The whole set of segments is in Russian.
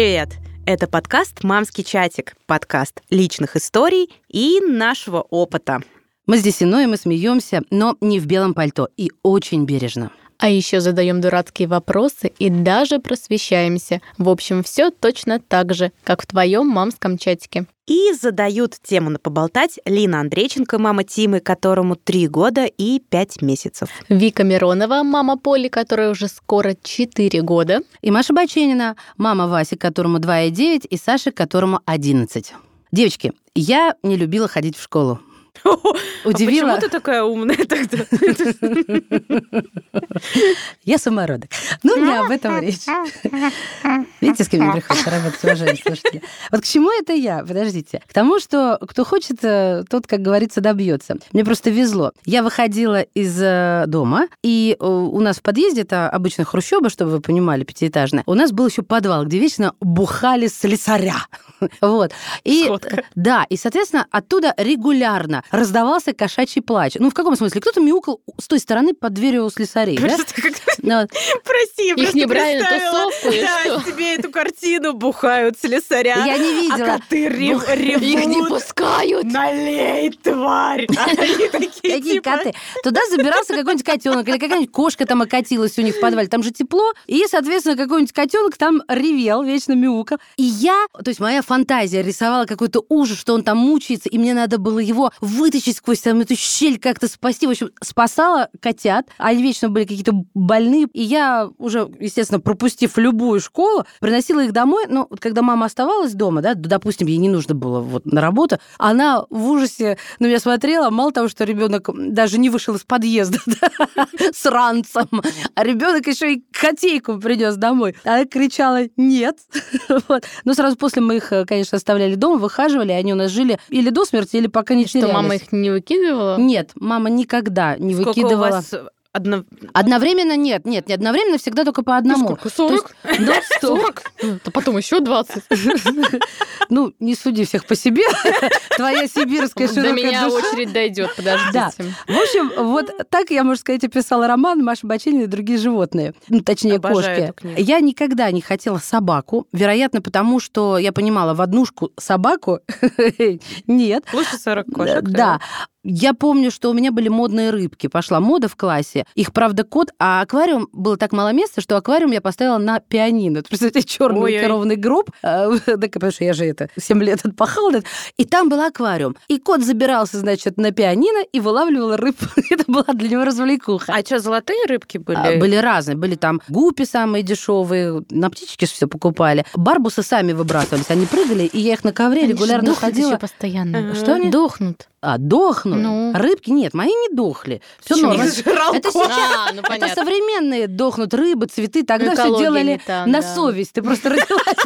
Привет! Это подкаст «Мамский чатик», подкаст личных историй и нашего опыта. Мы здесь и ноем, и смеемся, но не в белом пальто и очень бережно. А еще задаем дурацкие вопросы и даже просвещаемся. В общем, все точно так же, как в твоем мамском чатике. И задают тему на поболтать Лина Андрейченко, мама Тимы, которому три года и пять месяцев. Вика Миронова, мама Поли, которой уже скоро 4 года. И Маша Баченина, мама Васи, которому 2,9, и Саши, которому 11. Девочки, я не любила ходить в школу. Удивила. А почему ты такая умная тогда? Я самородок. Ну, не об этом речь. Видите, с кем мне приходится работать, уважаемые слушатели? Вот к чему это я? Подождите. К тому, что кто хочет, э, тот, как говорится, добьется. Мне просто везло. Я выходила из э, дома, и э, у нас в подъезде, это обычно хрущоба, чтобы вы понимали, пятиэтажная, у нас был еще подвал, где вечно бухали слесаря. Вот. И, Сходка. да, и, соответственно, оттуда регулярно раздавался кошачий плач. Ну, в каком смысле? Кто-то мяукал с той стороны под дверью у слесарей, да? Ну, Прости, я Их просто не брали на представила, тусовку, Да, тебе эту картину бухают слесаря. Я не видела. А коты рев- Их не ревут. пускают. Налей, тварь! А Они такие, Какие типа, коты? Туда забирался какой-нибудь котенок или какая-нибудь кошка там окатилась у них в подвале. Там же тепло. И, соответственно, какой-нибудь котенок там ревел, вечно мяукал. И я, то есть моя фантазия рисовала какой-то ужас, что он там мучается, и мне надо было его вытащить сквозь там эту щель, как-то спасти. В общем, спасала котят. Они вечно были какие-то больные. И я уже, естественно, пропустив любую школу, приносила их домой. Но вот когда мама оставалась дома, да, допустим, ей не нужно было вот на работу, она в ужасе на меня смотрела. Мало того, что ребенок даже не вышел из подъезда да, с ранцем, а ребенок еще и котейку принес домой. Она кричала «нет». Вот. Но сразу после мы их, конечно, оставляли дома, выхаживали, они у нас жили или до смерти, или пока не Что, мама их не выкидывала? Нет, мама никогда не Сколько у выкидывала. вас одно- Одновременно нет, нет, не одновременно, всегда только по одному. Сколько? 40? Да, 40? А потом еще 20. Ну, не суди всех по себе. Твоя сибирская До широкая меня душа. очередь дойдет, подождите. Да. В общем, вот так я, можно сказать, описала роман Маша Баченина и другие животные. Ну, точнее, Обожаю кошки. Я никогда не хотела собаку. Вероятно, потому что я понимала, в однушку собаку нет. Лучше 40 кошек. Да. Я помню, что у меня были модные рыбки. Пошла мода в классе. Их, правда, кот, а аквариум было так мало места, что аквариум я поставила на пианино. Представляете, черный Ой-ой. гроб. э, Так, потому что я же это 7 лет отпахала. И там был аквариум. И кот забирался, значит, на пианино и вылавливал рыб. Это была для него развлекуха. А что, золотые рыбки были? А, Были разные. Были там гупи самые дешевые, на птичке все покупали. Барбусы сами выбрасывались, они прыгали, и я их на ковре Они регулярно ходила. постоянно. Что они? Дохнут. А, дохнут. Ну. Рыбки нет, мои не дохли. Все норм. Это сейчас А, ну это современные дохнут рыбы, цветы. Тогда все делали не та, на да. совесть. Ты просто родилась.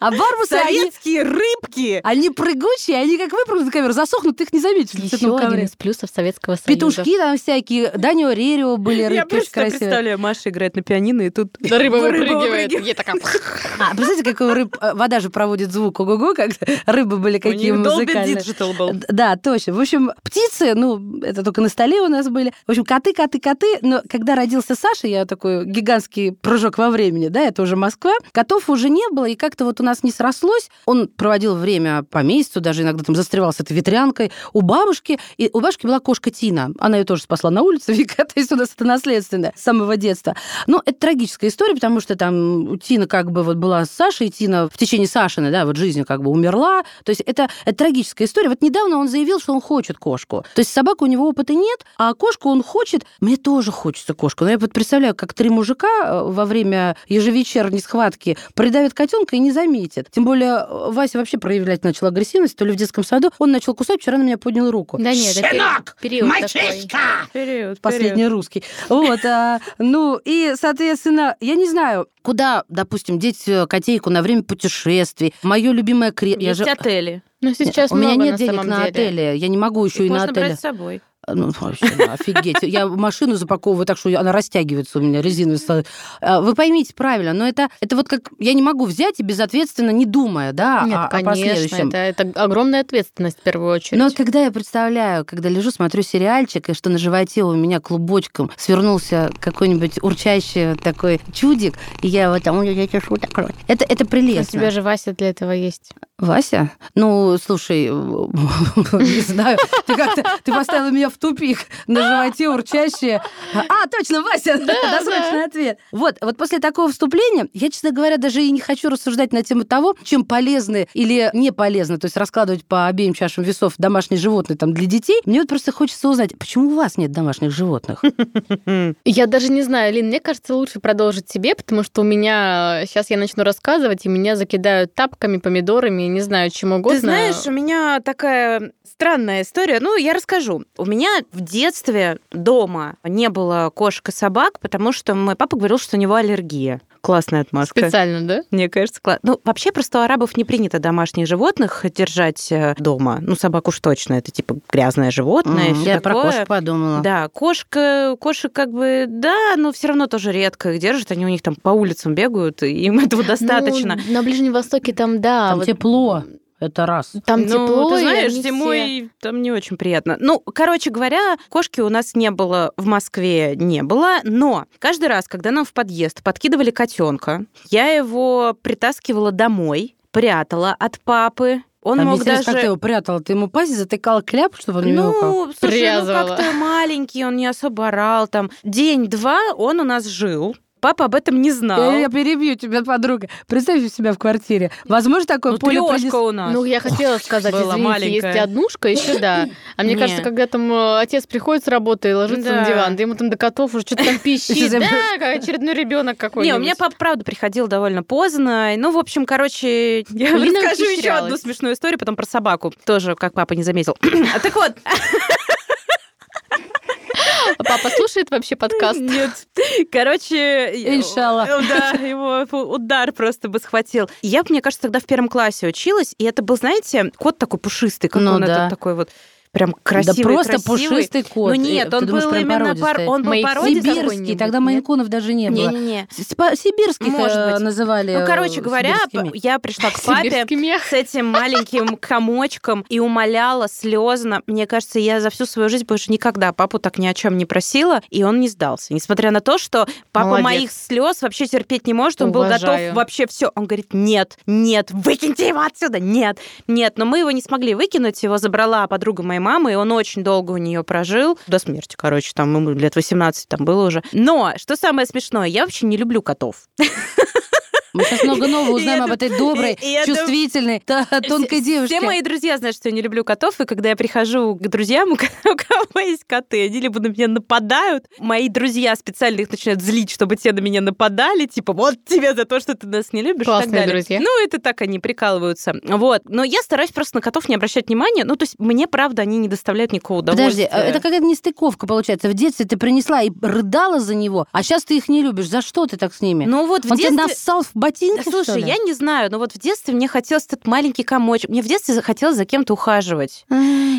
А барбусы, они, Советские рыбки! они прыгучие, они как выпрыгнут на камеру, засохнут, ты их не заметишь Еще один из плюсов Советского Союза. Петушки там всякие, Данио Рерио были Я рыбки очень просто красивые. представляю, Маша играет на пианино, и тут Да, рыба выпрыгивает. Я такая... А, представляете, какой рыб... э, Вода же проводит звук ого-го, как рыбы были У какие них музыкальные. Digital был. Д- Да, точно. В общем, птицы, ну, это только на столе у нас были. В общем, коты, коты, коты. Но когда родился Саша, я такой гигантский прыжок во времени, да, это уже Москва, котов уже не было, и как-то вот у нас не срослось. Он проводил время по месяцу, даже иногда там застревал с этой ветрянкой у бабушки. И у бабушки была кошка Тина. Она ее тоже спасла на улице, Вика, то есть у нас это наследственное с самого детства. Но это трагическая история, потому что там Тина как бы вот была с Сашей, Тина в течение Сашины, да, вот жизни как бы умерла. То есть это, это трагическая история. Вот недавно он заявил, что он хочет кошку. То есть собаку у него опыта нет, а кошку он хочет. Мне тоже хочется кошку. Но я вот представляю, как три мужика э, во время ежевечерней схватки придавят котенка и не заметят. Тем более э, Вася вообще проявлять начал агрессивность, то ли в детском саду. Он начал кусать, вчера на меня поднял руку. Да нет, Щенок! период. Мальчишка! Период, Последний период. русский. Вот, а, ну, и, соответственно, я не знаю, куда, допустим, деть э, котейку на время путешествий. Мое любимое кресло. Есть отели. Ну, сейчас У меня нет на денег самом на деле. отеле. Я не могу еще Их и на можно отеле. брать с собой. Ну, вообще, офигеть. Я машину запаковываю так, что она растягивается у меня, резиновая. А, Вы поймите правильно, но это, это вот как... Я не могу взять и безответственно, не думая, да, Нет, о, о конечно, последующем. это, это огромная ответственность в первую очередь. Но вот когда я представляю, когда лежу, смотрю сериальчик, и что на животе у меня клубочком свернулся какой-нибудь урчащий такой чудик, и я в этом... Это, это У прелестно. тебя же Вася для этого есть. Вася? Ну, слушай, не знаю, ты как-то ты поставила меня в тупик на животе урчащее. А, точно, Вася, досрочный ответ. Вот, вот после такого вступления я, честно говоря, даже и не хочу рассуждать на тему того, чем полезны или не полезны, то есть раскладывать по обеим чашам весов домашние животные там для детей. Мне вот просто хочется узнать, почему у вас нет домашних животных? Я даже не знаю, Лин, мне кажется, лучше продолжить тебе, потому что у меня сейчас я начну рассказывать, и меня закидают тапками, помидорами, не знаю, чем угодно. Ты знаешь, у меня такая странная история. Ну, я расскажу. У меня в детстве дома не было кошек и собак, потому что мой папа говорил, что у него аллергия. Классная отмазка. Специально, да? Мне кажется, класс. Ну, вообще просто у арабов не принято домашних животных держать э, дома. Ну, собаку уж точно. Это типа грязное животное. всё Я про такое. кошек подумала. Да, кошка, кошек как бы, да, но все равно тоже редко их держат. Они у них там по улицам бегают, и им этого достаточно. Ну, на Ближнем Востоке там, да. Там вот тепло, это раз. Там ну, тепло, ты знаешь, они зимой там не очень приятно. Ну, короче говоря, кошки у нас не было в Москве, не было, но каждый раз, когда нам в подъезд подкидывали котенка, я его притаскивала домой, прятала от папы. Он мне мог интересно, как даже... ты его прятала? Ты ему пасть затыкала кляп, чтобы он не мяукал? Ну, слушай, ну как-то маленький, он не особо орал. Там день-два он у нас жил. Папа об этом не знал. Я, я перебью тебя, подруга. Представь себя в квартире. Возможно, такое Ну, поле трёшка принес- у нас. Ну, я хотела сказать, была извините, маленькая. есть однушка, еще да. А мне Не. кажется, когда там э, отец приходит с работы и ложится Да. на диван, да ему там до котов уже что-то там пищит, да, как очередной ребенок какой-нибудь. Не, у меня папа, правда, приходил довольно поздно. Ну, в общем, короче, я Лина расскажу еще одну смешную историю, потом про собаку. Тоже, как папа не заметил. А Так вот, А Папа слушает вообще подкаст? Нет. Короче... Иншалла. э, Да, его удар просто бы схватил. Я, мне кажется, тогда в первом классе училась, и это был, знаете, кот такой пушистый, как Ну он да. этот такой вот прям красивый, да просто красивый. пушистый кот. Ну нет, Э, он думаешь, был именно пар... он был породистый. Сибирский, тогда майнкунов даже не было. Не-не-не. Сибирских Может э, быть. называли Ну, короче э, говоря, сибирскими. я пришла к папе с этим маленьким комочком и умоляла слезно. Мне кажется, я за всю свою жизнь больше никогда папу так ни о чем не просила, и он не сдался. Несмотря на то, что папа Молодец. моих слез вообще терпеть не может, он был Уважаю. готов вообще все. Он говорит, нет, нет, выкиньте его отсюда, нет, нет. Но мы его не смогли выкинуть, его забрала подруга моей мамы, и он очень долго у нее прожил, до смерти, короче, там ему лет 18 там было уже. Но, что самое смешное, я вообще не люблю котов. Мы сейчас много нового узнаем об это- этой доброй, чувствительной, тонкой девушке. Все мои друзья знают, что я не люблю котов, и когда я прихожу к друзьям, у ко- у кого есть коты, они либо на меня нападают, мои друзья специально их начинают злить, чтобы те на меня нападали, типа, вот тебе за то, что ты нас не любишь, и Классные так далее. друзья. Ну, это так они прикалываются. Вот. Но я стараюсь просто на котов не обращать внимания. Ну, то есть мне, правда, они не доставляют никакого Подожди, удовольствия. а это какая-то нестыковка получается. В детстве ты принесла и рыдала за него, а сейчас ты их не любишь. За что ты так с ними? Ну, вот в Он тебя детстве... нассал в ботинки, что Слушай, я не знаю, но вот в детстве мне хотелось этот маленький комочек. Мне в детстве захотелось за кем-то ухаживать.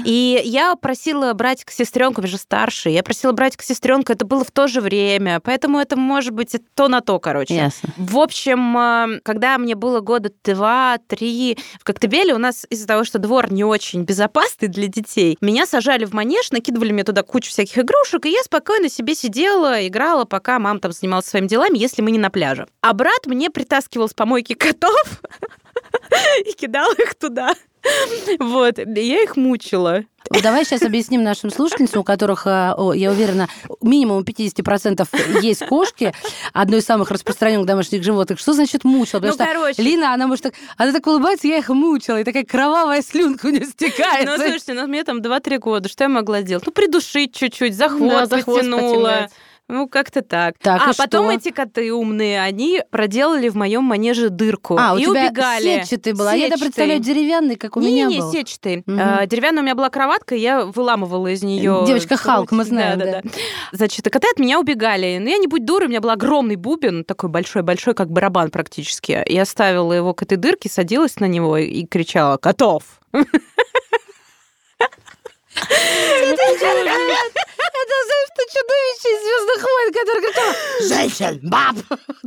И я просила братика сестренку, я же старше, я просила братика сестренку, это было в то же время, поэтому это может быть то на то, короче. Ясно. В общем, э, когда мне было года два-три, в Коктебеле у нас из-за того, что двор не очень безопасный для детей, меня сажали в манеж, накидывали мне туда кучу всяких игрушек, и я спокойно себе сидела, играла, пока мама там занималась своими делами, если мы не на пляже. А брат мне притаскивал с помойки котов и кидал их туда. Вот, я их мучила. Давай сейчас объясним нашим слушательницам, у которых, а, я уверена, минимум у 50% есть кошки, одно из самых распространенных домашних животных. Что значит мучила? Потому Ну, что короче. Лина, она может так, она так улыбается, я их мучила, и такая кровавая слюнка у нее Ну, стекает. слушайте, ну, мне там 2-3 года, что я могла сделать? Ну, придушить чуть-чуть, за хвост Да, за хвост потянула. потянуть. Ну, как-то так. Так, а потом что? эти коты умные, они проделали в моем манеже дырку А, у и тебя убегали. сетчатый был, а я это Сетчатый. представляю деревянный, как у не, меня не, был. сетчатый. Мгм. А, деревянная у меня была кроватка, я выламывала из нее. Девочка Халк, мы знаем, да. Значит, и коты от меня убегали. Но я не будь дурой, у меня был огромный бубен, такой большой-большой, как барабан практически. Я ставила его к этой дырке, садилась на него и кричала «Котов!» Это, что чудовище из «Звездных войн», которое кричало «Женщин! Баб!»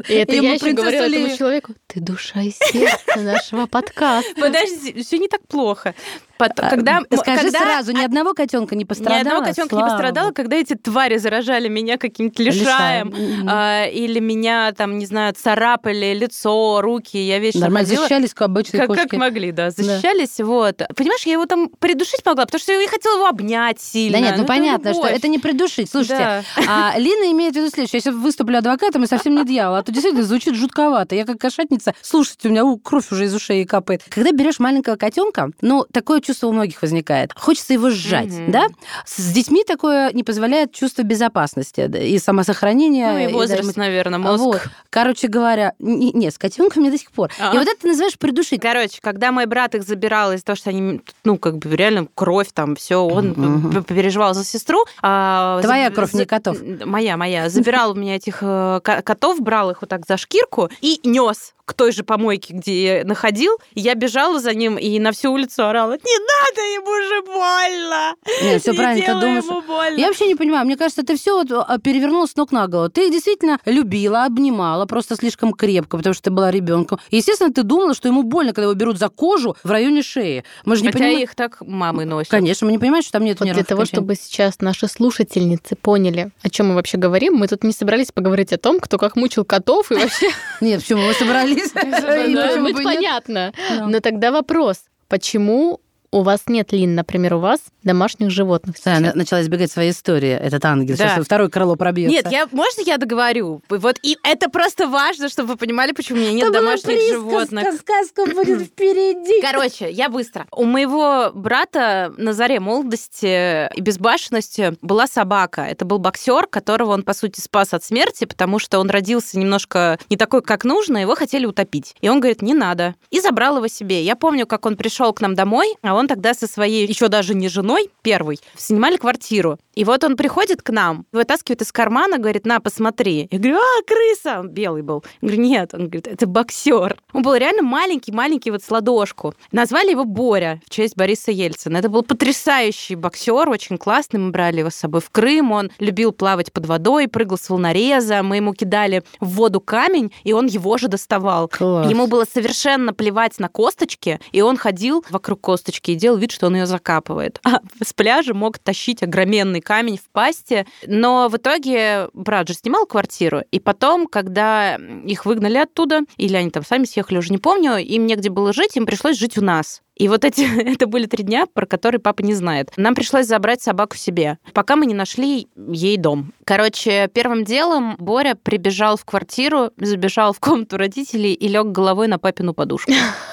И это Ему я еще говорила этому человеку, ты душа и сердце нашего подкаста. Подожди, все не так плохо. А, Когда, Скажи когда сразу, ни одного котенка не ни пострадало? одного котенка не пострадало, когда эти твари заражали меня каким-то лишаем, Мгм. а, или меня там, не знаю, царапали лицо, руки, я вечно Нормально ходила. защищались, как обычные Как, кошки. как могли, да, защищались, вот. Понимаешь, я его там придушить могла, потому что я хотела его обнять сильно. Да нет, ну это понятно, что любовь. это не придушить. Слушайте, Да. а Лина имеет в виду следующее. Я сейчас выступлю адвокатом и совсем не дьявол. А то действительно звучит жутковато. Я как кошатница, слушайте, у меня у, кровь уже из ушей капает. Когда берешь маленького котенка, ну, такое чувство у многих возникает. Хочется его сжать, Мгм. да? С детьми такое не позволяет чувство безопасности да, и самосохранения. Ну и и возраст, даже- наверное, мозг. Вот. Короче говоря, не- нет, с котенками до сих пор. А. И вот это ты называешь придушить. Короче, когда мой брат их забирал из-за того, что они, ну, как бы реально кровь там, все, он п- переживал за сестру. а, Твоя за- кровь, не котов. Моя, моя. Забирал у меня этих э, ко- котов, брал их вот так за шкирку и нес к той же помойке, где я находил. Я бежала за ним и на всю улицу орала, не надо, ему же больно. Нет, все Не правильно, ты думаешь. ему больно. Я вообще не понимаю, мне кажется, ты все перевернула с ног на голову. Ты их действительно любила, обнимала, просто слишком крепко, потому что ты была ребенком. Естественно, ты думала, что ему больно, когда его берут за кожу в районе шеи. Мы же не Хотя понимаем. их так мамы носят. Конечно, мы не понимаем, что там нет Вот для нервных того, окончаний. чтобы сейчас наши слушательницы поняли, о чем мы вообще говорим, мы тут не собрались поговорить о том, кто как мучил котов и вообще... Нет, почему мы собрались? Быть понятно. Но тогда вопрос, почему у вас нет, Лин, например, у вас домашних животных Да, сейчас? она начала избегать своей истории, этот ангел. Да. Сейчас второе крыло пробьется. Нет, я, можно я договорю? Вот и это просто важно, чтобы вы понимали, почему у меня нет была домашних присказка, животных. Сказка будет впереди. Короче, я быстро. У моего брата на заре молодости и безбашенности была собака. Это был боксер, которого он, по сути, спас от смерти, потому что он родился немножко не такой, как нужно, его хотели утопить. И он говорит, не надо. И забрал его себе. Я помню, как он пришел к нам домой, а он тогда со своей, еще даже не женой, первой, снимали квартиру. И вот он приходит к нам, вытаскивает из кармана, говорит, на, посмотри. Я говорю, а, крыса! Он белый был. Я говорю, нет. Он говорит, это боксер. Он был реально маленький-маленький, вот с ладошку. Назвали его Боря в честь Бориса Ельцина. Это был потрясающий боксер, очень классный. Мы брали его с собой в Крым. Он любил плавать под водой, прыгал с волнореза. Мы ему кидали в воду камень, и он его же доставал. Класс. Ему было совершенно плевать на косточки, и он ходил вокруг косточки и делал вид, что он ее закапывает. А с пляжа мог тащить огроменный камень в пасти. Но в итоге брат же снимал квартиру, и потом, когда их выгнали оттуда, или они там сами съехали, уже не помню, им негде было жить, им пришлось жить у нас. И вот эти, это были три дня, про которые папа не знает. Нам пришлось забрать собаку себе, пока мы не нашли ей дом. Короче, первым делом Боря прибежал в квартиру, забежал в комнату родителей и лег головой на папину подушку.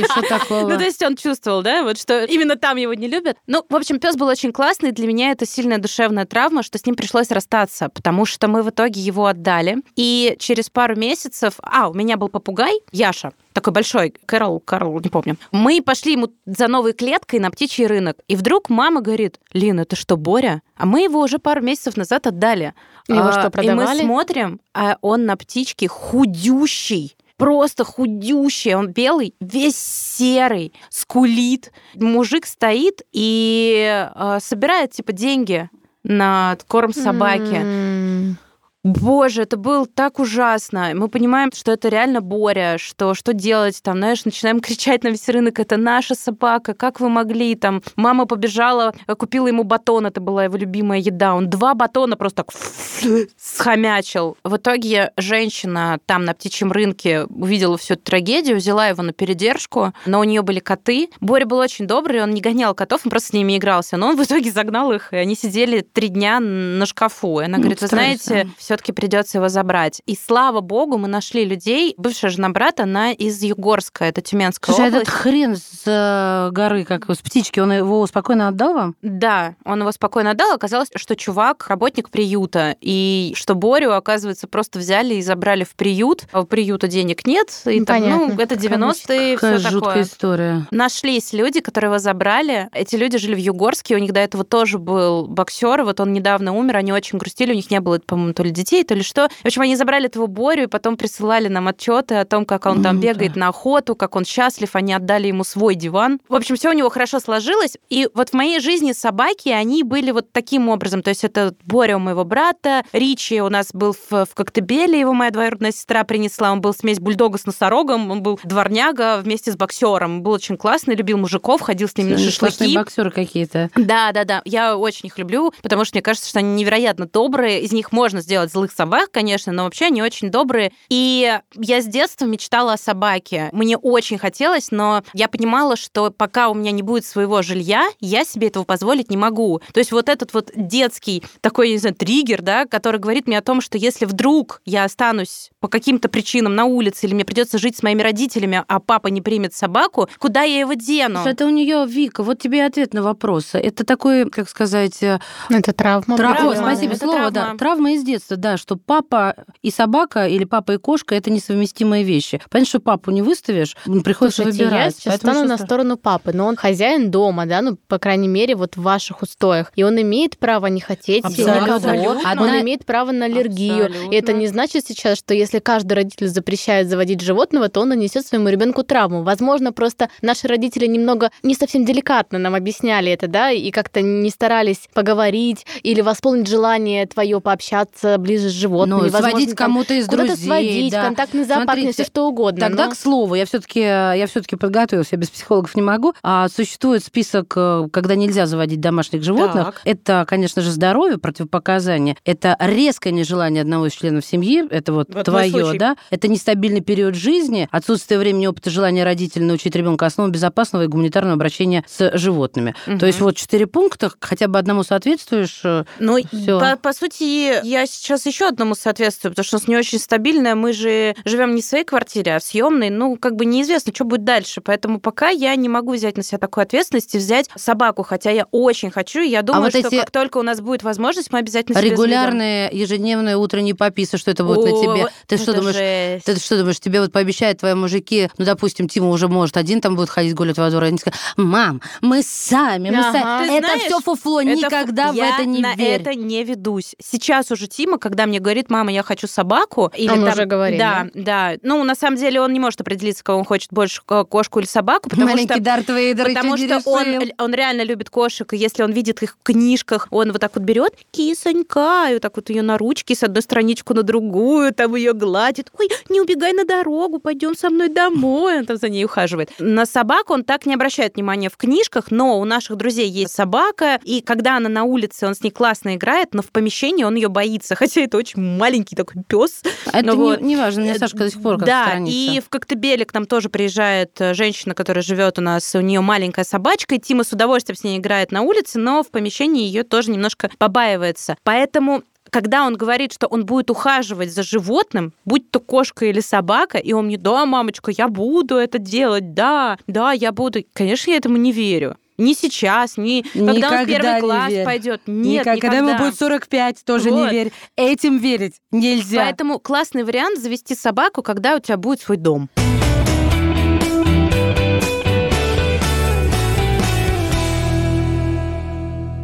И что такого? Ну, то есть он чувствовал, да, вот что именно там его не любят. Ну, в общем, пес был очень классный. Для меня это сильная душевная травма, что с ним пришлось расстаться, потому что мы в итоге его отдали. И через пару месяцев... А, у меня был попугай, Яша, такой большой, Кэрол, Карл, не помню. Мы пошли ему за новой клеткой на птичий рынок. И вдруг мама говорит, Лин, это что, Боря? А мы его уже пару месяцев назад отдали. Его А, что, И мы продавали? смотрим, а он на птичке худющий. Просто худющий, он белый, весь серый, скулит. Мужик стоит и э, собирает типа деньги на корм собаки. М. Боже, это было так ужасно. Мы понимаем, что это реально Боря, что что делать там, знаешь, начинаем кричать на весь рынок, это наша собака, как вы могли там. Мама побежала, э, купила ему батон, это была его любимая еда. Он два батона просто так схомячил. В итоге женщина там на птичьем рынке увидела всю эту трагедию, взяла его на передержку, но у нее были коты. Боря был очень добрый, он не гонял котов, он просто с ними игрался. Но он в итоге загнал их, и они сидели три дня на шкафу. И она Ну, говорит, вы знаете, все-таки придется его забрать. И слава богу, мы нашли людей. Бывшая жена брата, она из Югорска, это Тюменская Слушай, а область. этот хрен с э, горы, как с птички, он его спокойно отдал вам? Да, он его спокойно отдал. Оказалось, что чувак работник приюта, и что Борю, оказывается, просто взяли и забрали в приют. А у приюта денег нет. И там, ну, Понятно. это 90-е, Какая все жуткая такое. история. Нашлись люди, которые его забрали. Эти люди жили в Югорске, у них до этого тоже был боксер, вот он недавно умер, они очень грустили, у них не было, по-моему, то ли детей, то ли что. В общем, они забрали этого Борю, и потом присылали нам отчеты о том, как он там Ну бегает на охоту, как он счастлив, они отдали ему свой диван. В общем, все у него хорошо сложилось. И вот в моей жизни собаки, они были вот таким образом. То есть это Боря у моего брата, Ричи у нас был в, в Коктебеле, его моя двоюродная сестра принесла, он был смесь бульдога с носорогом, он был дворняга вместе с боксером. Был очень классный, любил мужиков, ходил с ними на шашлыки. боксеры какие-то. Да, да, да. Я очень их люблю, потому что мне кажется, что они невероятно добрые. Из них можно сделать злых собак, конечно, но вообще они очень добрые. И я с детства мечтала о собаке. Мне очень хотелось, но я понимала, что пока у меня не будет своего жилья, я себе этого позволить не могу. То есть вот этот вот детский такой, не знаю, триггер, да, который говорит мне о том, что если вдруг я останусь по каким-то причинам на улице или мне придется жить с моими родителями, а папа не примет собаку, куда я его дену? Это у нее Вика. Вот тебе и ответ на вопрос. Это такой, как сказать, э, Это травма. Тра- Травма, Ой, спасибо, это слово, да. травма. Травма из детства, да, что папа и собака или папа и кошка это несовместимые вещи. Понятно, что папу не выставишь, приходится Слушайте, я выбирать. сейчас Поэтому стану сейчас на сторону папы, но он хозяин дома, да, ну, по крайней мере, вот в ваших устоях. И он имеет право не хотеть Абсолютно. никого. Абсолютно. Он Одна- имеет право на аллергию. Абсолютно. И это не значит сейчас, что если каждый родитель запрещает заводить животного, то он нанесет своему ребенку травму. Возможно, просто наши родители немного не совсем деликатно нам объясняли это, да, и как-то не старались поговорить или восполнить желание твое пообщаться ближе с животными. Ну, сводить кому-то из друзей, сводить, да. контактный зоопарк, Смотрите, все что угодно. Тогда, но- к слову, я все-таки я все-таки подготовилась, я без психологов не могу. А существует список, э, когда нельзя заводить домашних животных. Так. Это, конечно же, здоровье, противопоказания. Это резкое нежелание одного из членов семьи. Это вот, Вот твое, да. Это нестабильный период жизни, отсутствие времени, опыта, желания родителей научить ребенка основам безопасного и гуманитарного обращения с животными. То есть вот четыре пункта, хотя бы одному соответствуешь. э, Ну, по, по сути, я сейчас еще одному соответствую, потому что у нас не очень стабильная. Мы же живем не в своей квартире, а в съемной. Ну, как бы неизвестно, что будет дальше. Поэтому пока я не могу взять на себя такую ответственность и взять собаку, хотя я очень хочу. И я думаю, вот что эти как только у нас будет возможность, мы обязательно себе. Регулярные ежедневные утренние пописы, что это будет на О, тебе. Ты что думаешь? жесть. Ты что думаешь, тебе вот пообещают твои мужики, ну, допустим, Тима уже может один там будет ходить гулять во двор, и они скажут, мам, мы сами, мы Ага. сами. Ты Это знаешь, все фуфло, Это никогда фу- в я это не на верь. это не ведусь. Сейчас уже Тима, когда мне говорит, мама, я хочу собаку, или Он там- уже говорит, да, да. Ну, на самом деле он не может определиться, кого он хочет больше, ко- кошку или собаку, потому Маленький что Дарт Вейдер Потому что он, он реально любит кошек, и если он видит их в книжках, он вот так вот берет кисонька, и вот так вот ее на ручки с одной страничку на другую, там ее гладит. Ой, не убегай на дорогу, пойдем со мной домой. Он там за ней ухаживает. На собаку он так не обращает внимания в книжках, но у наших друзей есть собака, и когда она на улице, он с ней классно играет, но в помещении он ее боится, хотя это очень маленький такой пес. А Это ну не, вот. не важно, мне Сашка до сих пор как Да, сторонница. и в Коктебеле к нам тоже приезжает э, женщина, которая живет у нас, у нее маленькая собачка, и Тима с удовольствием с ней играет на улице, но в помещении ее тоже немножко побаивается. Поэтому когда он говорит, что он будет ухаживать за животным, будь то кошка или собака, и он мне, да, мамочка, я буду это делать, да, да, я буду. Конечно, я этому не верю. Ни сейчас, ни когда он в Никогда первый не класс верь. пойдет. Нет, Никогда. Когда ему никогда. будет 45, тоже Вот. не верь. Этим верить нельзя. Поэтому классный вариант завести собаку, когда у тебя будет свой дом.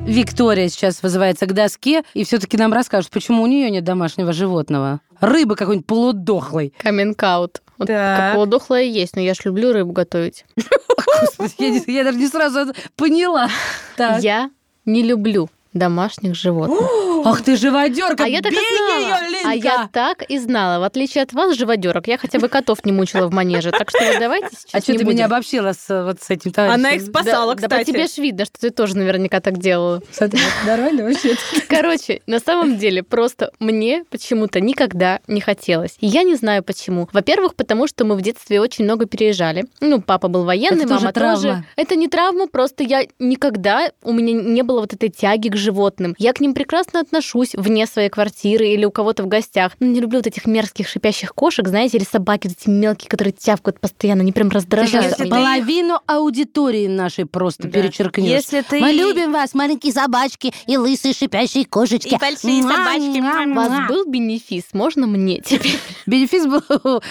Виктория сейчас вызывается к доске и все-таки нам расскажет, почему у нее нет домашнего животного. Рыбы какой-нибудь полудохлой. Каминг-аут. Вот Так. как полудохлая есть, но я ж люблю рыбу готовить. Господи, я, не- я даже не сразу поняла. Так. Я не люблю домашних животных. Ах ты живодерка! А я так и знала. её, Линка! а я так и знала. В отличие от вас, живодерок, я хотя бы котов не мучила в манеже. Так что вот давайте сейчас А что ты будем. меня обобщила с, вот с этим товарищем? Она их спасала, да, да по кстати. тебе ж видно, что ты тоже наверняка так делала. Смотри, нормально вообще. Короче, на самом деле, просто мне почему-то никогда не хотелось. И я не знаю почему. Во-первых, потому что мы в детстве очень много переезжали. Ну, папа был военный, Это тоже мама травма. тоже. Это не травма, просто я никогда, у меня не было вот этой тяги к животным. Я к ним прекрасно отношусь. Отношусь вне своей квартиры или у кого-то в гостях. Ну, не люблю вот этих мерзких шипящих кошек, знаете, или собаки вот эти мелкие, которые тявкают постоянно, они прям раздражают. Меня. ты- половину аудитории нашей просто Да. перечеркнешь. Если ты... Мы любим вас, маленькие собачки и лысые шипящие кошечки. И большие Муа, собачки. У вас был бенефис, можно мне теперь? Бенефис был...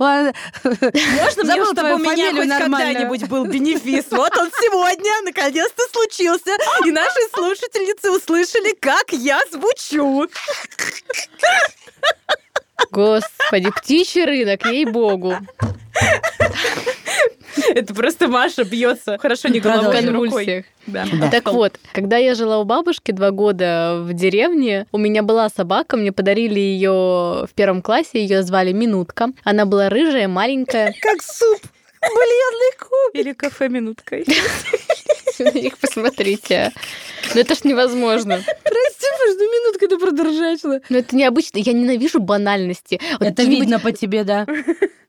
Можно мне, чтобы у меня хоть когда-нибудь был бенефис? Вот он сегодня наконец-то случился. И наши слушательницы услышали, как я звучу. Господи, птичий рынок, ей-богу. Это просто Маша бьется. Хорошо, не В головой, а рукой. Да. Так вот, когда я жила у бабушки два года в деревне, у меня была собака, мне подарили ее в первом классе, ее звали Минутка. Она была рыжая, маленькая. Как суп. Бульонный куб. Или кафе минуткой. Их посмотрите. Ну это ж невозможно. Прости, пожалуйста, минутку ты продержачила. Ну это необычно. Я ненавижу банальности. Вот Это видно по тебе, да.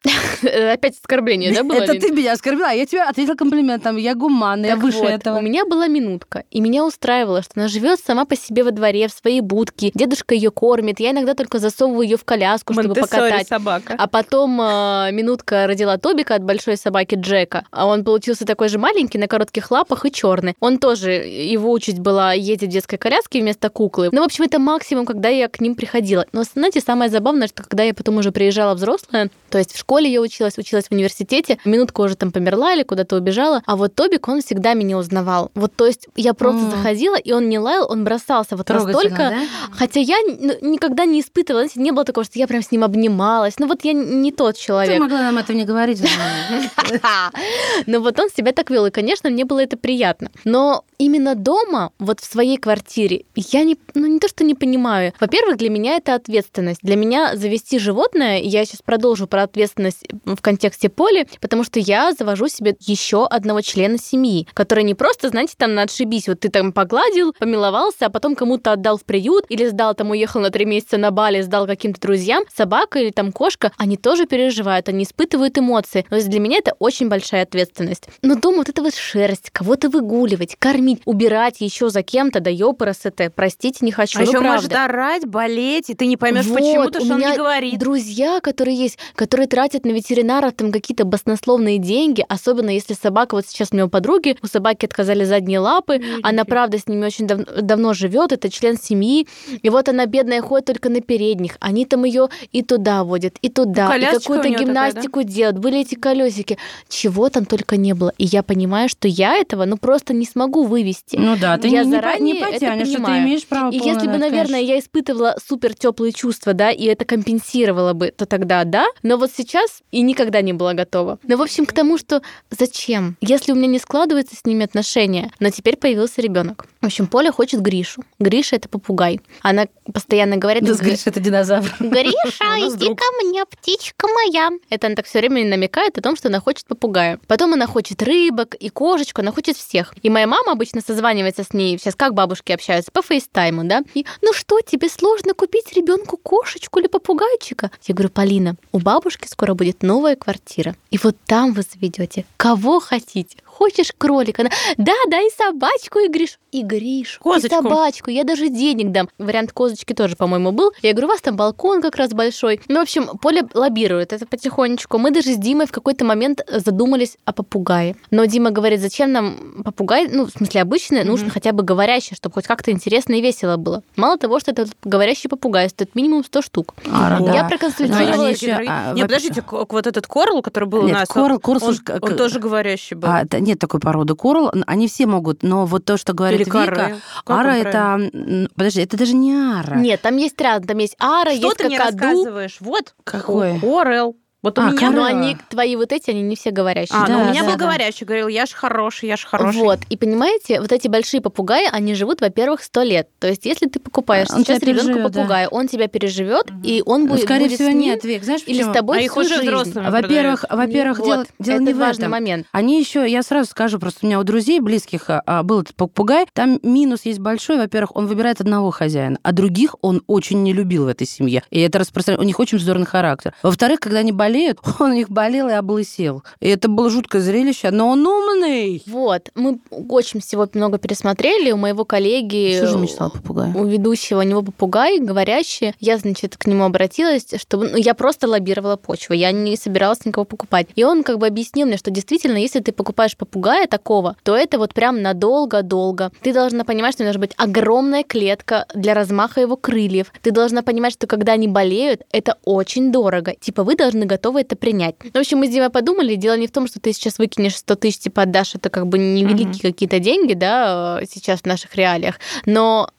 Опять оскорбление, да, было? Это ты меня оскорбила, а я тебе ответила комплиментом. Я гуманная, я выше этого. У меня была минутка, и меня устраивало, что она живет сама по себе во дворе, в своей будке. Дедушка ее кормит. Я иногда только засовываю ее в коляску, чтобы покатать. собака. А потом э, минутка родила Тобика от большой собаки Джека. А он получился такой же маленький, на коротких лапах и черный. Он тоже, его участь была ездить в детской коляске вместо куклы. Ну, в общем, это максимум, когда я к ним приходила. Но, знаете, самое забавное, что когда я потом уже приезжала взрослая, то есть в школе я училась, училась в университете, минутка уже там померла или куда-то убежала, а вот Тобик, он всегда меня узнавал. Вот, то есть я просто М. заходила, и он не лаял, он бросался вот настолько, да? Хотя я ну, никогда не испытывала, знаете, не было такого, что я прям с ним обнималась. Ну вот я не тот Ты человек. могла нам это не говорить. Но вот он себя так вел, и, конечно, мне было это приятно. Но именно дома, вот в своей квартире, я не, ну не то, что не понимаю. Во-первых, для меня это ответственность. Для меня завести животное, я сейчас продолжу про ответственность в контексте поля, потому что я завожу себе еще одного члена семьи, который не просто, знаете, там на отшибись, вот ты там погладил, помиловался, а потом кому-то отдал в приют или сдал, там уехал на три месяца на Бали, сдал каким-то друзьям. Собака или там кошка, они тоже переживают, они испытывают эмоции. То есть для меня это очень большая ответственность. Но дома вот это вот шерсть, кого-то выгуливать, кормить, убирать еще за кем-то, да ёпрас это, простите, не хочу, А ну еще правда. может орать, болеть, и ты не поймешь, Вот, почему, потому что он меня не говорит. Друзья, которые есть, которые тратят на ветеринаров там какие-то баснословные деньги, особенно если собака, вот сейчас у него подруги, у собаки отказали задние лапы, она правда с ними очень дав- давно живет, это член семьи, и вот она бедная ходит только на передних, они там ее и туда водят, и туда, и колясочка у какую-то неё такая, гимнастику делают, были эти колесики, чего там только не было, и я понимаю, что я этого ну просто не смогу вывести. Ну да, ты Я не, заранее не это потянешь, что ты понимаю. имеешь право И если бы, на это, наверное, конечно. я испытывала супер теплые чувства, да, и это компенсировало бы, то тогда да. Но вот сейчас и никогда не была готова. Но, в общем, к тому, что зачем? Если у меня не складываются с ними отношения, но теперь появился ребенок. В общем, Поля хочет Гришу. Гриша это попугай. Она постоянно говорит, Да, говоришь, это динозавр. Гриша, иди ко мне, птичка моя. Это она так все время намекает о том, что она хочет попугая. Потом она хочет рыбок и кошечку, она хочет всех. И моя мама обычно созванивается с ней, сейчас как бабушки общаются, по фейстайму, да? И, ну что, тебе сложно купить ребенку кошечку или попугайчика? Я говорю, Полина, у бабушки скоро будет новая квартира. И вот там вы заведете кого хотите. Хочешь кролика? Она, да, да, и собачку, и Гриш. И Гришу, и Козочку. собачку. Я даже денег дам. Вариант козочки тоже, по-моему, был. Я говорю, у вас там балкон как раз большой. Ну, в общем, Поля лоббирует это потихонечку. Мы даже с Димой в какой-то момент задумались о попугае. Но Дима говорит, зачем нам попугай? Ну, в смысле, обычный, нужно хотя бы говорящий, чтобы хоть как-то интересно и весело было. Мало того, что этот говорящий попугай стоит минимум 100 штук. А, да. Я проконсультировала. ещё, а, Не, во- подождите, вот этот корл, который был у Нет, нас, корл- корл, он, как- он тоже говорящий был. А, да, нет такой породы корл, они все могут, но вот то, что говорит Или. Вика, Как ара он это... Подожди, это даже не ара. Нет, там есть ряд, там есть ара, Что есть ты мне какаду. рассказываешь? Вот. Какой? Корел. Вот у А, меня... корел. Но они, твои вот эти, они не все говорящие. А, ну Да, у меня да, был да. говорящий, говорил, я ж хороший, я ж хороший. Вот, и понимаете, вот эти большие попугаи, они живут, во-первых, сто лет. То есть, если ты покупаешь Он сейчас тебя ребенку переживет, да. попугая, он тебя переживет, и он будет, скорее будет всего, с ним нет, Вик, знаешь или почему? с тобой А их всю уже жизнь. взрослыми Во-первых, во-первых, Вот, дело, дело это не в важный этом. момент. Они еще, я сразу скажу, просто у меня у друзей близких а, а, был этот попугай. Там минус есть большой. Во-первых, он выбирает одного хозяина, а других он очень не любил в этой семье. И это распространено. У них очень вздорный характер. Во-вторых, когда они болеют, болеют, он у них болел и облысел. И это было жуткое зрелище, но он умный. Вот, мы очень всего много пересмотрели. У моего коллеги... Что же мечтала попугая? У ведущего у него попугай говорящий. Я, значит, к нему обратилась, чтобы... Ну, я просто лоббировала почву. Я не собиралась никого покупать. И он как бы объяснил мне, что действительно, если ты покупаешь попугая такого, то это вот прям надолго-долго. Ты должна понимать, что должна быть огромная клетка для размаха его крыльев. Ты должна понимать, что когда они болеют, это очень дорого. Типа вы должны готовы это принять. В общем, мы с Димой подумали, дело не в том, что ты сейчас выкинешь 100 тысяч, типа отдашь, это как бы невеликие mm-hmm. какие-то деньги, да, э, сейчас в наших реалиях. Но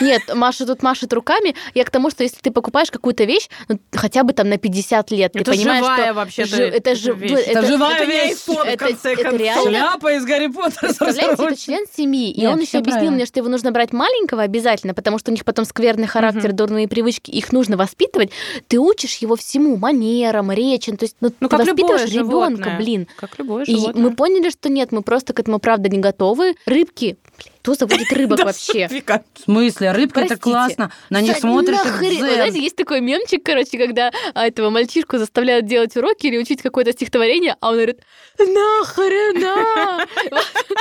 нет, Маша тут машет руками. Я к тому, что если ты покупаешь какую-то вещь, ну, хотя бы там на 50 лет, это ты понимаешь, живая что... вообще жи... это, же... вещь. это, это живая это, вещь, это, это, это реально... Шляпа из Гарри Поттера. Представляете, это член семьи. И Нет, он еще объяснил правильно. мне, что его нужно брать маленького обязательно, потому что у них потом скверный характер, угу. дурные привычки, их нужно воспитывать. Ты учишь его всему, манерам, речи. То есть, ну, ну ты как воспитываешь ребенка, блин. Как любое И животное. мы поняли, что нет, мы просто к этому правда не готовы. Рыбки, кто заводит рыбок вообще? В смысле? Рыбка это классно. На них смотришь знаете, есть такой мемчик, короче, когда а, этого мальчишку заставляют делать уроки или учить какое-то стихотворение, а он говорит, нахрена?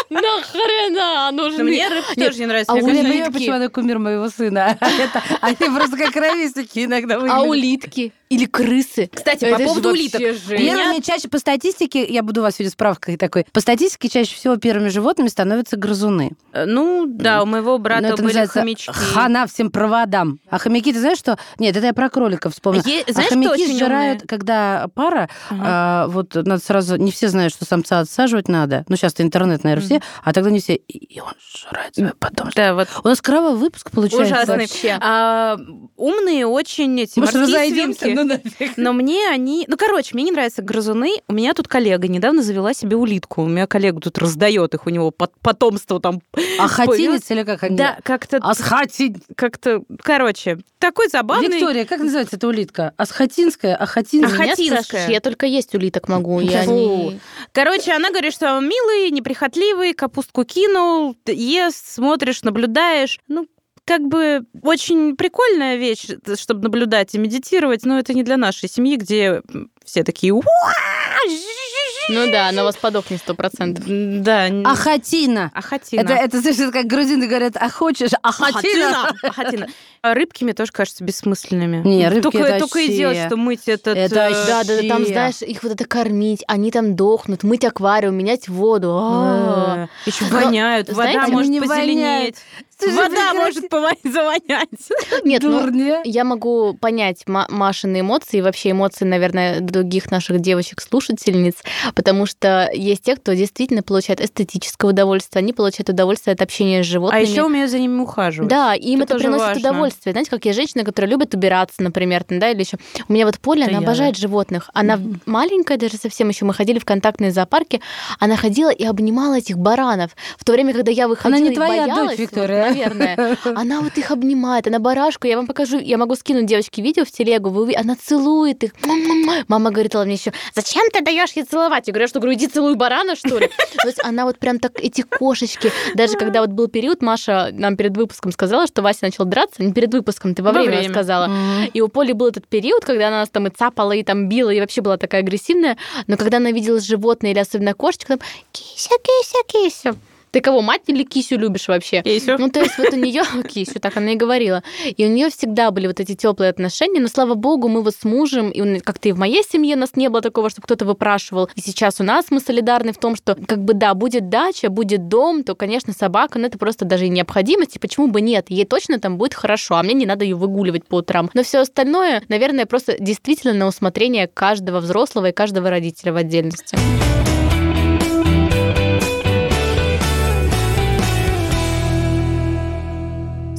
Нахрена нужны? мне рыбки тоже не нравятся. а Мне у почему она кумир моего сына. Они просто как ровесники иногда А улитки? Или крысы? Кстати, Это по поводу улиток. Первыми чаще по статистике, я буду вас сегодня справкой такой, по статистике чаще всего первыми животными становятся грызуны. Ну, да, у моего брата это были хомячки. хана всем проводам. А хомяки, ты знаешь что? Нет, это я про кроликов вспомнила. Е- а знаешь, хомяки сжирают, когда пара, Ага. а, вот надо сразу, не все знают, что самца отсаживать надо. Ну, сейчас интернет, наверное, все, а тогда не все. И он сжирает свое потомство. Да, вот У нас кровавый выпуск получается. ужасный. Вообще. А, умные очень эти Может, разойдемся? Ну, нафиг. Но мне они... Ну, короче, мне не нравятся грызуны. У меня тут коллега недавно завела себе улитку. У меня коллега тут раздает их, у него пот- потомство там... А хатинец или как они? Да, как-то... Асхатин. Как-то... Короче, такой забавный... Виктория, как называется эта улитка? Асхатинская? Ахатинская? Меня Ахатинская. спрашиваешь, я только есть улиток могу. Я не... Короче, она говорит, что он милый, неприхотливый, капустку кинул, ест, смотришь, наблюдаешь. Ну, как бы очень прикольная вещь, чтобы наблюдать и медитировать, но это не для нашей семьи, где все такие! Ну да, на вас подохнет сто процентов. Да. Ахатина. Ахатина. Это, это слышно, как грузины говорят, а хочешь? Ахатина. Ахатина. А рыбки мне тоже кажутся бессмысленными. Не, рыбки только, это только и делать, что мыть этот... Это э, вообще- Да, да, да, там, знаешь, их вот это кормить, они там дохнут, мыть аквариум, менять воду. А. Еще Но, воняют, вода может позеленеть. Вода может завонять. Нет, ну, я могу понять Ма- Машины эмоции и вообще эмоции, наверное, других наших девочек-слушательниц, потому что есть те, кто действительно получает эстетическое удовольствие, они получают удовольствие от общения с А животными. еще умею за ними ухаживать. Да, им Это это, приносит важно. удовольствие. Знаете, как есть женщины, которые любят убираться, например, там, да, или еще. У меня вот Поля, Это она я, обожает животных. Она маленькая даже совсем еще. Мы ходили в контактные зоопарки. Она ходила и обнимала этих баранов. В то время, когда я выходила Она не и твоя боялась, дочь, Виктория. Наверное, она вот их обнимает, она барашку. Я вам покажу, я могу скинуть девочки видео в телегу. Вы, она целует их. Мама говорила мне еще, зачем ты даешь ей целовать? Я говорю, «Я что, говорю, иди целуй барана, что ли? То есть она вот прям так, эти кошечки. Даже когда вот был период, Маша нам перед выпуском сказала, что Вася начал драться. Не перед выпуском, ты во, Во время, время. сказала. И у Поли был этот период, когда она нас там и цапала, и там била, и вообще была такая агрессивная. Но когда она видела животное или особенно кошечку, там кися, кися, кися. Ты кого, мать или кисю любишь вообще? Кейсю. Ну, то есть вот у нее кисю, так она и говорила. И у нее всегда были вот эти теплые отношения, но слава богу, мы вот с мужем, и он- как-то и в моей семье нас не было такого, чтобы кто-то выпрашивал. И сейчас у нас мы солидарны в том, что как бы да, будет дача, будет дом, то, конечно, собака, но это просто даже и необходимость, и почему бы нет? Ей точно там будет хорошо, а мне не надо ее выгуливать по утрам. Но все остальное, наверное, просто действительно на усмотрение каждого взрослого и каждого родителя в отдельности.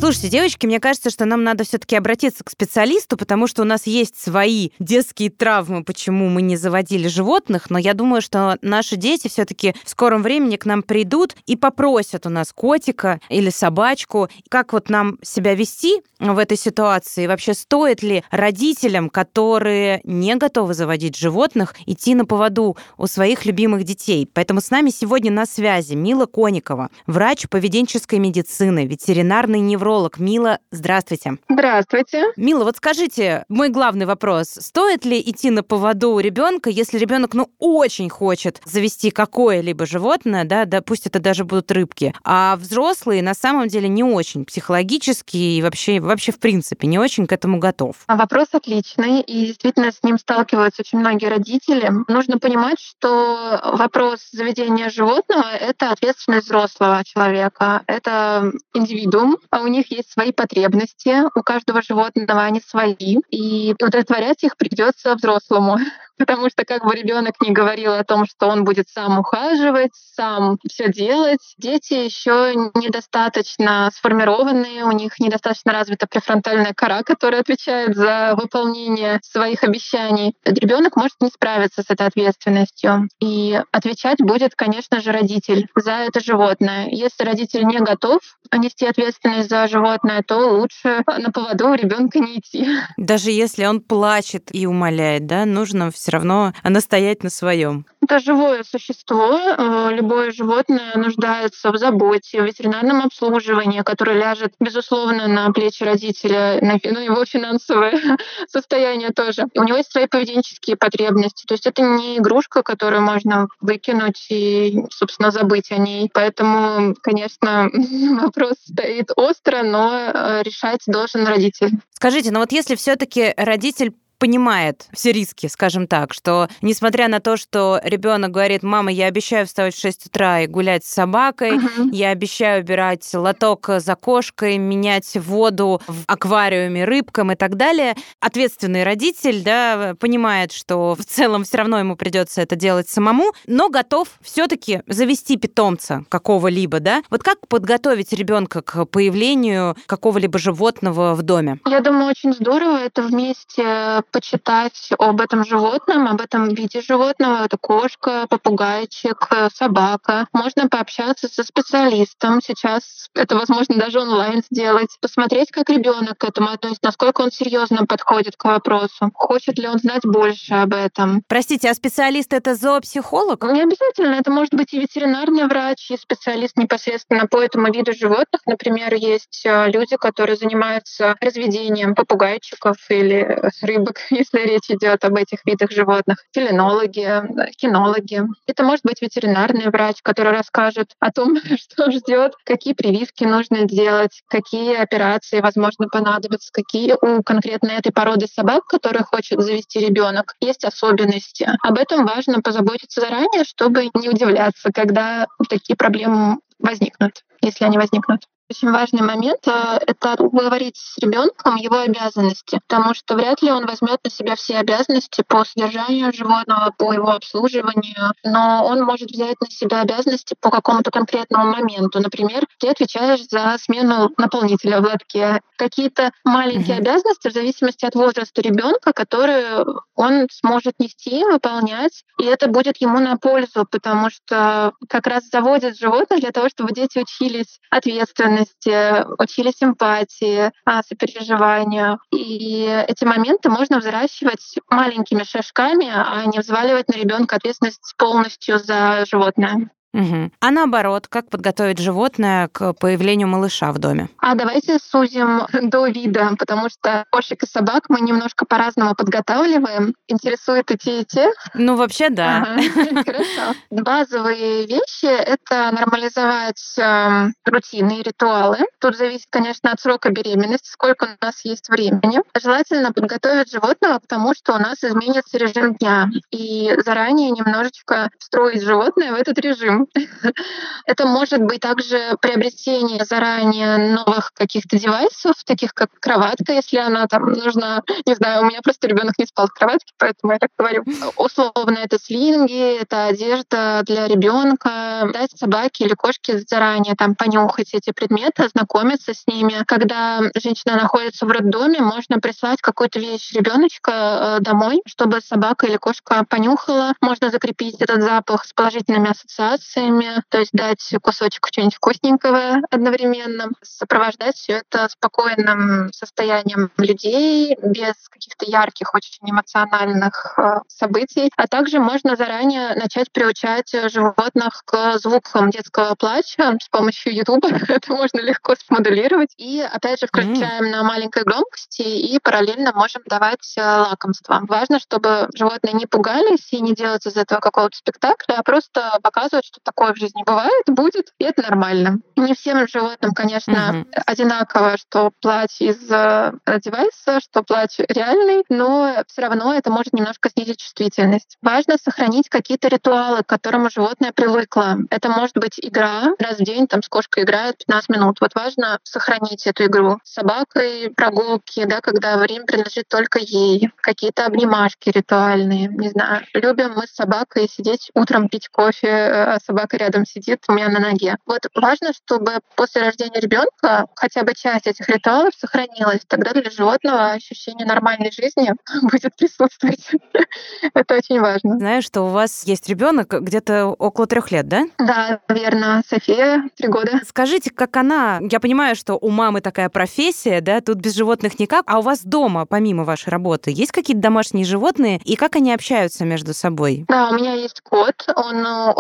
Слушайте, девочки, мне кажется, что нам надо все-таки обратиться к специалисту, потому что у нас есть свои детские травмы, почему мы не заводили животных, но я думаю, что наши дети все-таки в скором времени к нам придут и попросят у нас котика или собачку, как вот нам себя вести в этой ситуации, вообще стоит ли родителям, которые не готовы заводить животных, идти на поводу у своих любимых детей. Поэтому с нами сегодня на связи Мила Коникова, врач поведенческой медицины, ветеринарный невролог, невролог Мила. Здравствуйте. Здравствуйте. Мила, вот скажите, мой главный вопрос. Стоит ли идти на поводу у ребенка, если ребенок, ну, очень хочет завести какое-либо животное, да, да, пусть это даже будут рыбки, а взрослые на самом деле не очень психологически и вообще, вообще в принципе не очень к этому готов? Вопрос отличный, и действительно с ним сталкиваются очень многие родители. Нужно понимать, что вопрос заведения животного — это ответственность взрослого человека, это индивидуум, а у них есть свои потребности, у каждого животного они свои, и удовлетворять их придется взрослому потому что как бы ребенок не говорил о том, что он будет сам ухаживать, сам все делать, дети еще недостаточно сформированные, у них недостаточно развита префронтальная кора, которая отвечает за выполнение своих обещаний. Ребенок может не справиться с этой ответственностью. И отвечать будет, конечно же, родитель за это животное. Если родитель не готов нести ответственность за животное, то лучше на поводу ребенка не идти. Даже если он плачет и умоляет, да, нужно все равно настоять на своем. Это живое существо. Э, любое животное нуждается в заботе, в ветеринарном обслуживании, которое ляжет, безусловно, на плечи родителя, на ну, его финансовое состояние тоже. У него есть свои поведенческие потребности. То есть это не игрушка, которую можно выкинуть и, собственно, забыть о ней. Поэтому, конечно, вопрос стоит остро, но э, решать должен родитель. Скажите, ну вот если все-таки родитель понимает все риски, скажем так, что несмотря на то, что ребенок говорит, мама, я обещаю вставать в 6 утра и гулять с собакой, uh-huh. я обещаю убирать лоток за кошкой, менять воду в аквариуме рыбкам и так далее, ответственный родитель, да, понимает, что в целом все равно ему придется это делать самому, но готов все-таки завести питомца какого-либо, да? Вот как подготовить ребенка к появлению какого-либо животного в доме? Я думаю, очень здорово это вместе почитать об этом животном, об этом виде животного. Это кошка, попугайчик, собака. Можно пообщаться со специалистом. Сейчас это возможно даже онлайн сделать. Посмотреть, как ребенок к этому относится, насколько он серьезно подходит к вопросу. Хочет ли он знать больше об этом. Простите, а специалист это зоопсихолог? Не обязательно. Это может быть и ветеринарный врач, и специалист непосредственно по этому виду животных. Например, есть э, люди, которые занимаются разведением попугайчиков или рыбок если речь идет об этих видах животных, филинологи, кинологи. Это может быть ветеринарный врач, который расскажет о том, что ждет, какие прививки нужно делать, какие операции, возможно, понадобятся, какие у конкретно этой породы собак, которые хочет завести ребенок, есть особенности. Об этом важно позаботиться заранее, чтобы не удивляться, когда такие проблемы возникнут, если они возникнут. Очень важный момент э, — это говорить с ребенком его обязанности, потому что вряд ли он возьмет на себя все обязанности по содержанию животного, по его обслуживанию, но он может взять на себя обязанности по какому-то конкретному моменту. Например, ты отвечаешь за смену наполнителя в лотке. Какие-то маленькие mm-hmm. обязанности в зависимости от возраста ребенка, которые он сможет нести, выполнять, и это будет ему на пользу, потому что как раз заводят животных для того, чтобы дети учились ответственности, ответственности, учились эмпатии, а, сопереживанию. И эти моменты можно взращивать маленькими шажками, а не взваливать на ребенка ответственность полностью за животное. Угу. А наоборот, как подготовить животное к появлению малыша в доме? А давайте сузим до вида, потому что кошек и собак мы немножко по-разному подготавливаем. Интересует и те, и те? Ну, вообще, да. Ага. Хорошо. Базовые вещи — это нормализовать э, рутины и ритуалы. Тут зависит, конечно, от срока беременности, сколько у нас есть времени. Желательно подготовить животного к тому, что у нас изменится режим дня. И заранее немножечко встроить животное в этот режим. Это может быть также приобретение заранее новых каких-то девайсов, таких как кроватка, если она там нужна. Не знаю, у меня просто ребенок не спал в кроватке, поэтому я так говорю. Условно это слинги, это одежда для ребенка, дать собаке или кошке заранее там понюхать эти предметы, ознакомиться с ними. Когда женщина находится в роддоме, можно прислать какую-то вещь ребеночка э, домой, чтобы собака или кошка понюхала. Можно закрепить этот запах с положительными ассоциациями эмоциями, то есть дать кусочек чего-нибудь вкусненького одновременно, сопровождать все это спокойным состоянием людей, без каких-то ярких, очень эмоциональных э, событий. А также можно заранее начать приучать животных к звукам детского плача с помощью YouTube. это можно легко смоделировать. И опять же включаем на маленькой громкости и параллельно можем давать э, лакомство. Важно, чтобы животные не пугались и не делать из этого какого-то спектакля, а просто показывать, что такое в жизни бывает, будет, и это нормально. Не всем животным, конечно, mm-hmm. одинаково, что плач из э, девайса, что плач реальный, но все равно это может немножко снизить чувствительность. Важно сохранить какие-то ритуалы, к которым животное привыкло. Это может быть игра. Раз в день там с кошкой играют 15 минут. Вот важно сохранить эту игру. С собакой прогулки, да, когда время принадлежит только ей. Какие-то обнимашки ритуальные. Не знаю. Любим мы с собакой сидеть утром пить кофе, а собака рядом сидит у меня на ноге. Вот важно, чтобы после рождения ребенка хотя бы часть этих ритуалов сохранилась. Тогда для животного ощущение нормальной жизни будет присутствовать. Это очень важно. Знаю, что у вас есть ребенок где-то около трех лет, да? Да, верно. София, три года. Скажите, как она... Я понимаю, что у мамы такая профессия, да, тут без животных никак. А у вас дома, помимо вашей работы, есть какие-то домашние животные? И как они общаются между собой? Да, у меня есть кот. Он э,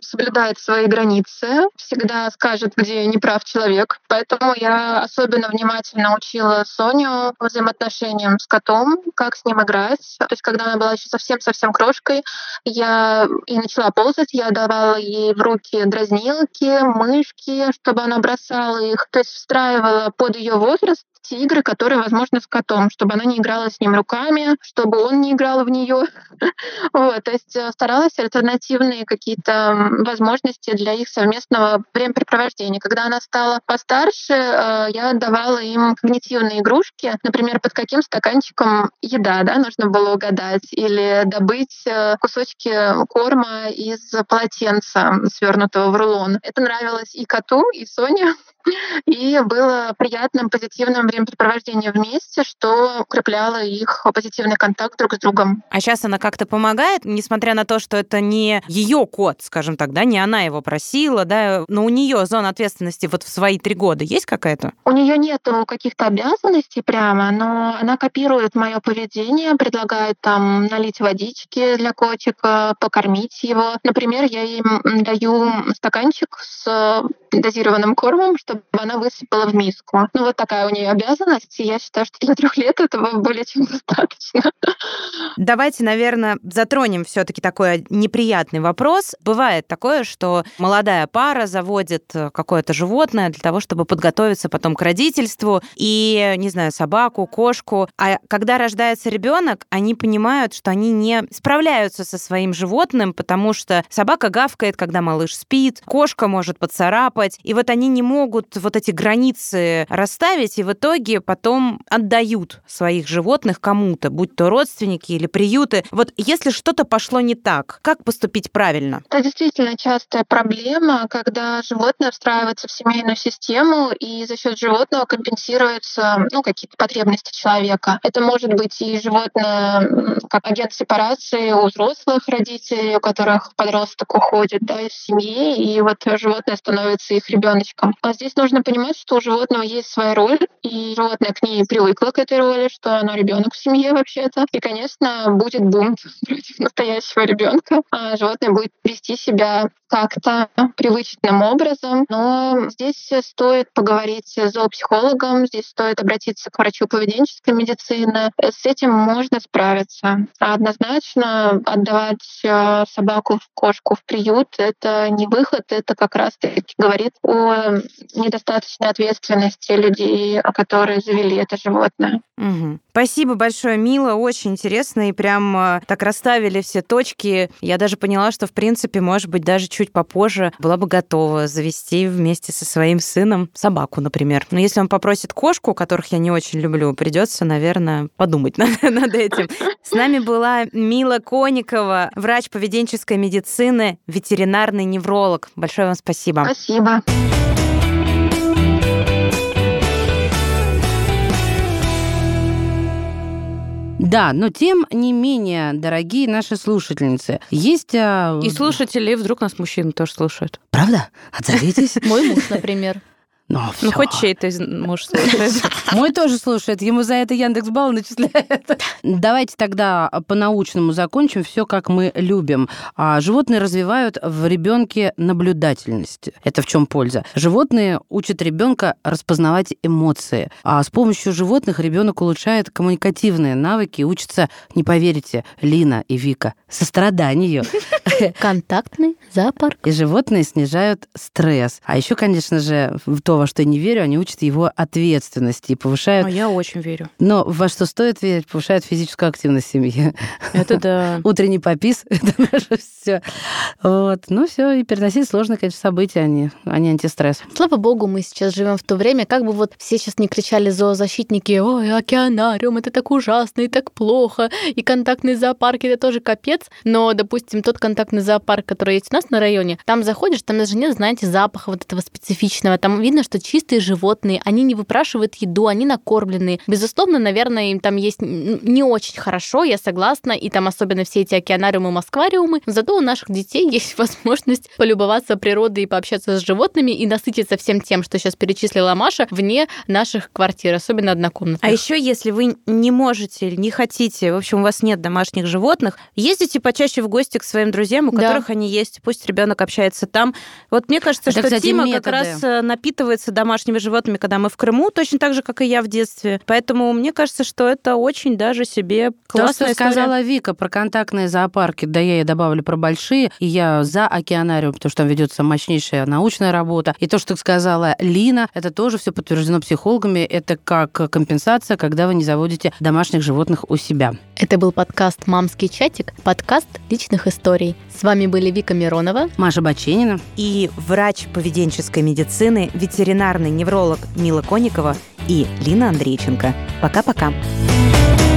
соблюдает свои границы. Всегда скажет, где не прав человек. Поэтому я особенно внимательно учила Соню взаимоотношениям с котом, как с ним играть. То есть, когда она была еще совсем-совсем крошкой, я и начала ползать, я давала ей в руки дразнилки, мышки, чтобы она бросала их. То есть встраивала под ее возраст те игры, которые возможны с котом, чтобы она не играла с ним руками, чтобы он не играл в нее. вот, то есть э, старалась альтернативные какие-то возможности для их совместного времяпрепровождения. Когда она стала постарше, э, я давала им когнитивные игрушки, например, под каким стаканчиком еда, да, нужно было угадать, или добыть э, кусочки корма из полотенца, свернутого в рулон. Это нравилось и коту, и Соне. И было приятным, позитивным времяпрепровождением вместе, что укрепляло их позитивный контакт друг с другом. А сейчас она как-то помогает, несмотря на то, что это не ее кот, скажем так, да, не она его просила, да, но у нее зона ответственности вот в свои три года есть какая-то? У нее нету каких-то обязанностей прямо, но она копирует мое поведение, предлагает там налить водички для котика, покормить его. Например, я им даю стаканчик с дозированным кормом, чтобы она высыпала в миску. Ну, вот такая у нее обязанность, и я считаю, что для трех лет этого более чем достаточно. Давайте, наверное, затронем все-таки такой неприятный вопрос. Бывает такое, что молодая пара заводит какое-то животное для того, чтобы подготовиться потом к родительству, и, не знаю, собаку, кошку. А когда рождается ребенок, они понимают, что они не справляются со своим животным, потому что собака гавкает, когда малыш спит, кошка может поцарапать, и вот они не могут вот эти границы расставить, и в потом отдают своих животных кому-то, будь то родственники или приюты. Вот если что-то пошло не так, как поступить правильно? Это действительно частая проблема, когда животное встраивается в семейную систему, и за счет животного компенсируются ну, какие-то потребности человека. Это может быть и животное как агент сепарации у взрослых родителей, у которых подросток уходит да, из семьи, и вот животное становится их ребеночком. А здесь нужно понимать, что у животного есть своя роль, и животное к ней привыкло к этой роли, что оно ребенок в семье вообще-то. И, конечно, будет бунт против настоящего ребенка. А животное будет вести себя как-то привычным образом. Но здесь стоит поговорить с зоопсихологом, здесь стоит обратиться к врачу поведенческой медицины. С этим можно справиться. А однозначно отдавать э, собаку, кошку в приют — это не выход, это как раз-таки говорит о недостаточной ответственности людей, которые завели это животное. Угу. Спасибо большое, Мила. Очень интересно. И прям э, так расставили все точки. Я даже поняла, что, в принципе, может быть, даже чуть попозже была бы готова завести вместе со своим сыном собаку, например. Но если он попросит кошку, которых я не очень люблю, придется, наверное, подумать над, над этим. С нами была Мила Коникова, врач поведенческой медицины, ветеринарный невролог. Большое вам спасибо. Спасибо. Да, но тем не менее, дорогие наши слушательницы, есть... а, И слушатели, вдруг нас мужчины тоже слушают. Правда? Отзовитесь. Мой муж, например. Ну, Ну, всё. хоть чей-то муж слушает. Мой тоже слушает, ему за это Яндекс Балл начисляет. Давайте тогда по-научному закончим все, как мы любим. А, Животные развивают в ребенке наблюдательность. Это в чем польза? Животные учат ребенка распознавать эмоции. А с помощью животных ребенок улучшает коммуникативные навыки и учится, не поверите, Лина и Вика, состраданию. Контактный зоопарк. И животные снижают стресс. А еще, конечно же, в то, во что я не верю, они учат его ответственности и повышают А я очень верю. но во что стоит верить, повышает физическую активность семьи. Это да. Утренний попис — это наше все. Вот. Ну все, и переносить сложные, конечно, события, а не антистресс. Слава богу, мы сейчас живем в то время, как бы вот все сейчас не кричали зоозащитники, ой, океанариум, это так ужасно и так плохо, и контактный зоопарк, это тоже капец. Но, допустим, тот контактный зоопарк, который есть у нас на районе, там заходишь, там даже нет, знаете, запаха вот этого специфичного. Там видно, что чистые животные, они не выпрашивают еду, они накормленные. Безусловно, наверное, им там есть не очень хорошо, я согласна, и там особенно все эти океанариумы, москвариумы. Зато у наших детей есть возможность полюбоваться природой и пообщаться с животными и насытиться всем тем, что сейчас перечислила Маша, вне наших квартир, особенно однокомнатных. А еще, если вы не можете или не хотите, в общем, у вас нет домашних животных, ездите почаще в гости к своим друзьям, у Да. которых они есть. Пусть ребенок общается там. Вот мне кажется, Это, что кстати, Тима методы. как раз э, напитывается домашними животными, когда мы в Крыму, точно так же, как и я в детстве. Поэтому мне кажется, что это очень даже себе То, классная что история. сказала Вика про контактные зоопарки, да я и добавлю про большие, и я за океанариум, потому что там ведется мощнейшая научная работа. И то, что сказала Лина, это тоже все подтверждено психологами, это как компенсация, когда вы не заводите домашних животных у себя. Это был подкаст «Мамский чатик», подкаст личных историй. С вами были Вика Миронова. Маша Баченина. И врач поведенческой медицины, ветеринарный невролог Мила Коникова и Лина Андрейченко. Пока-пока. Пока.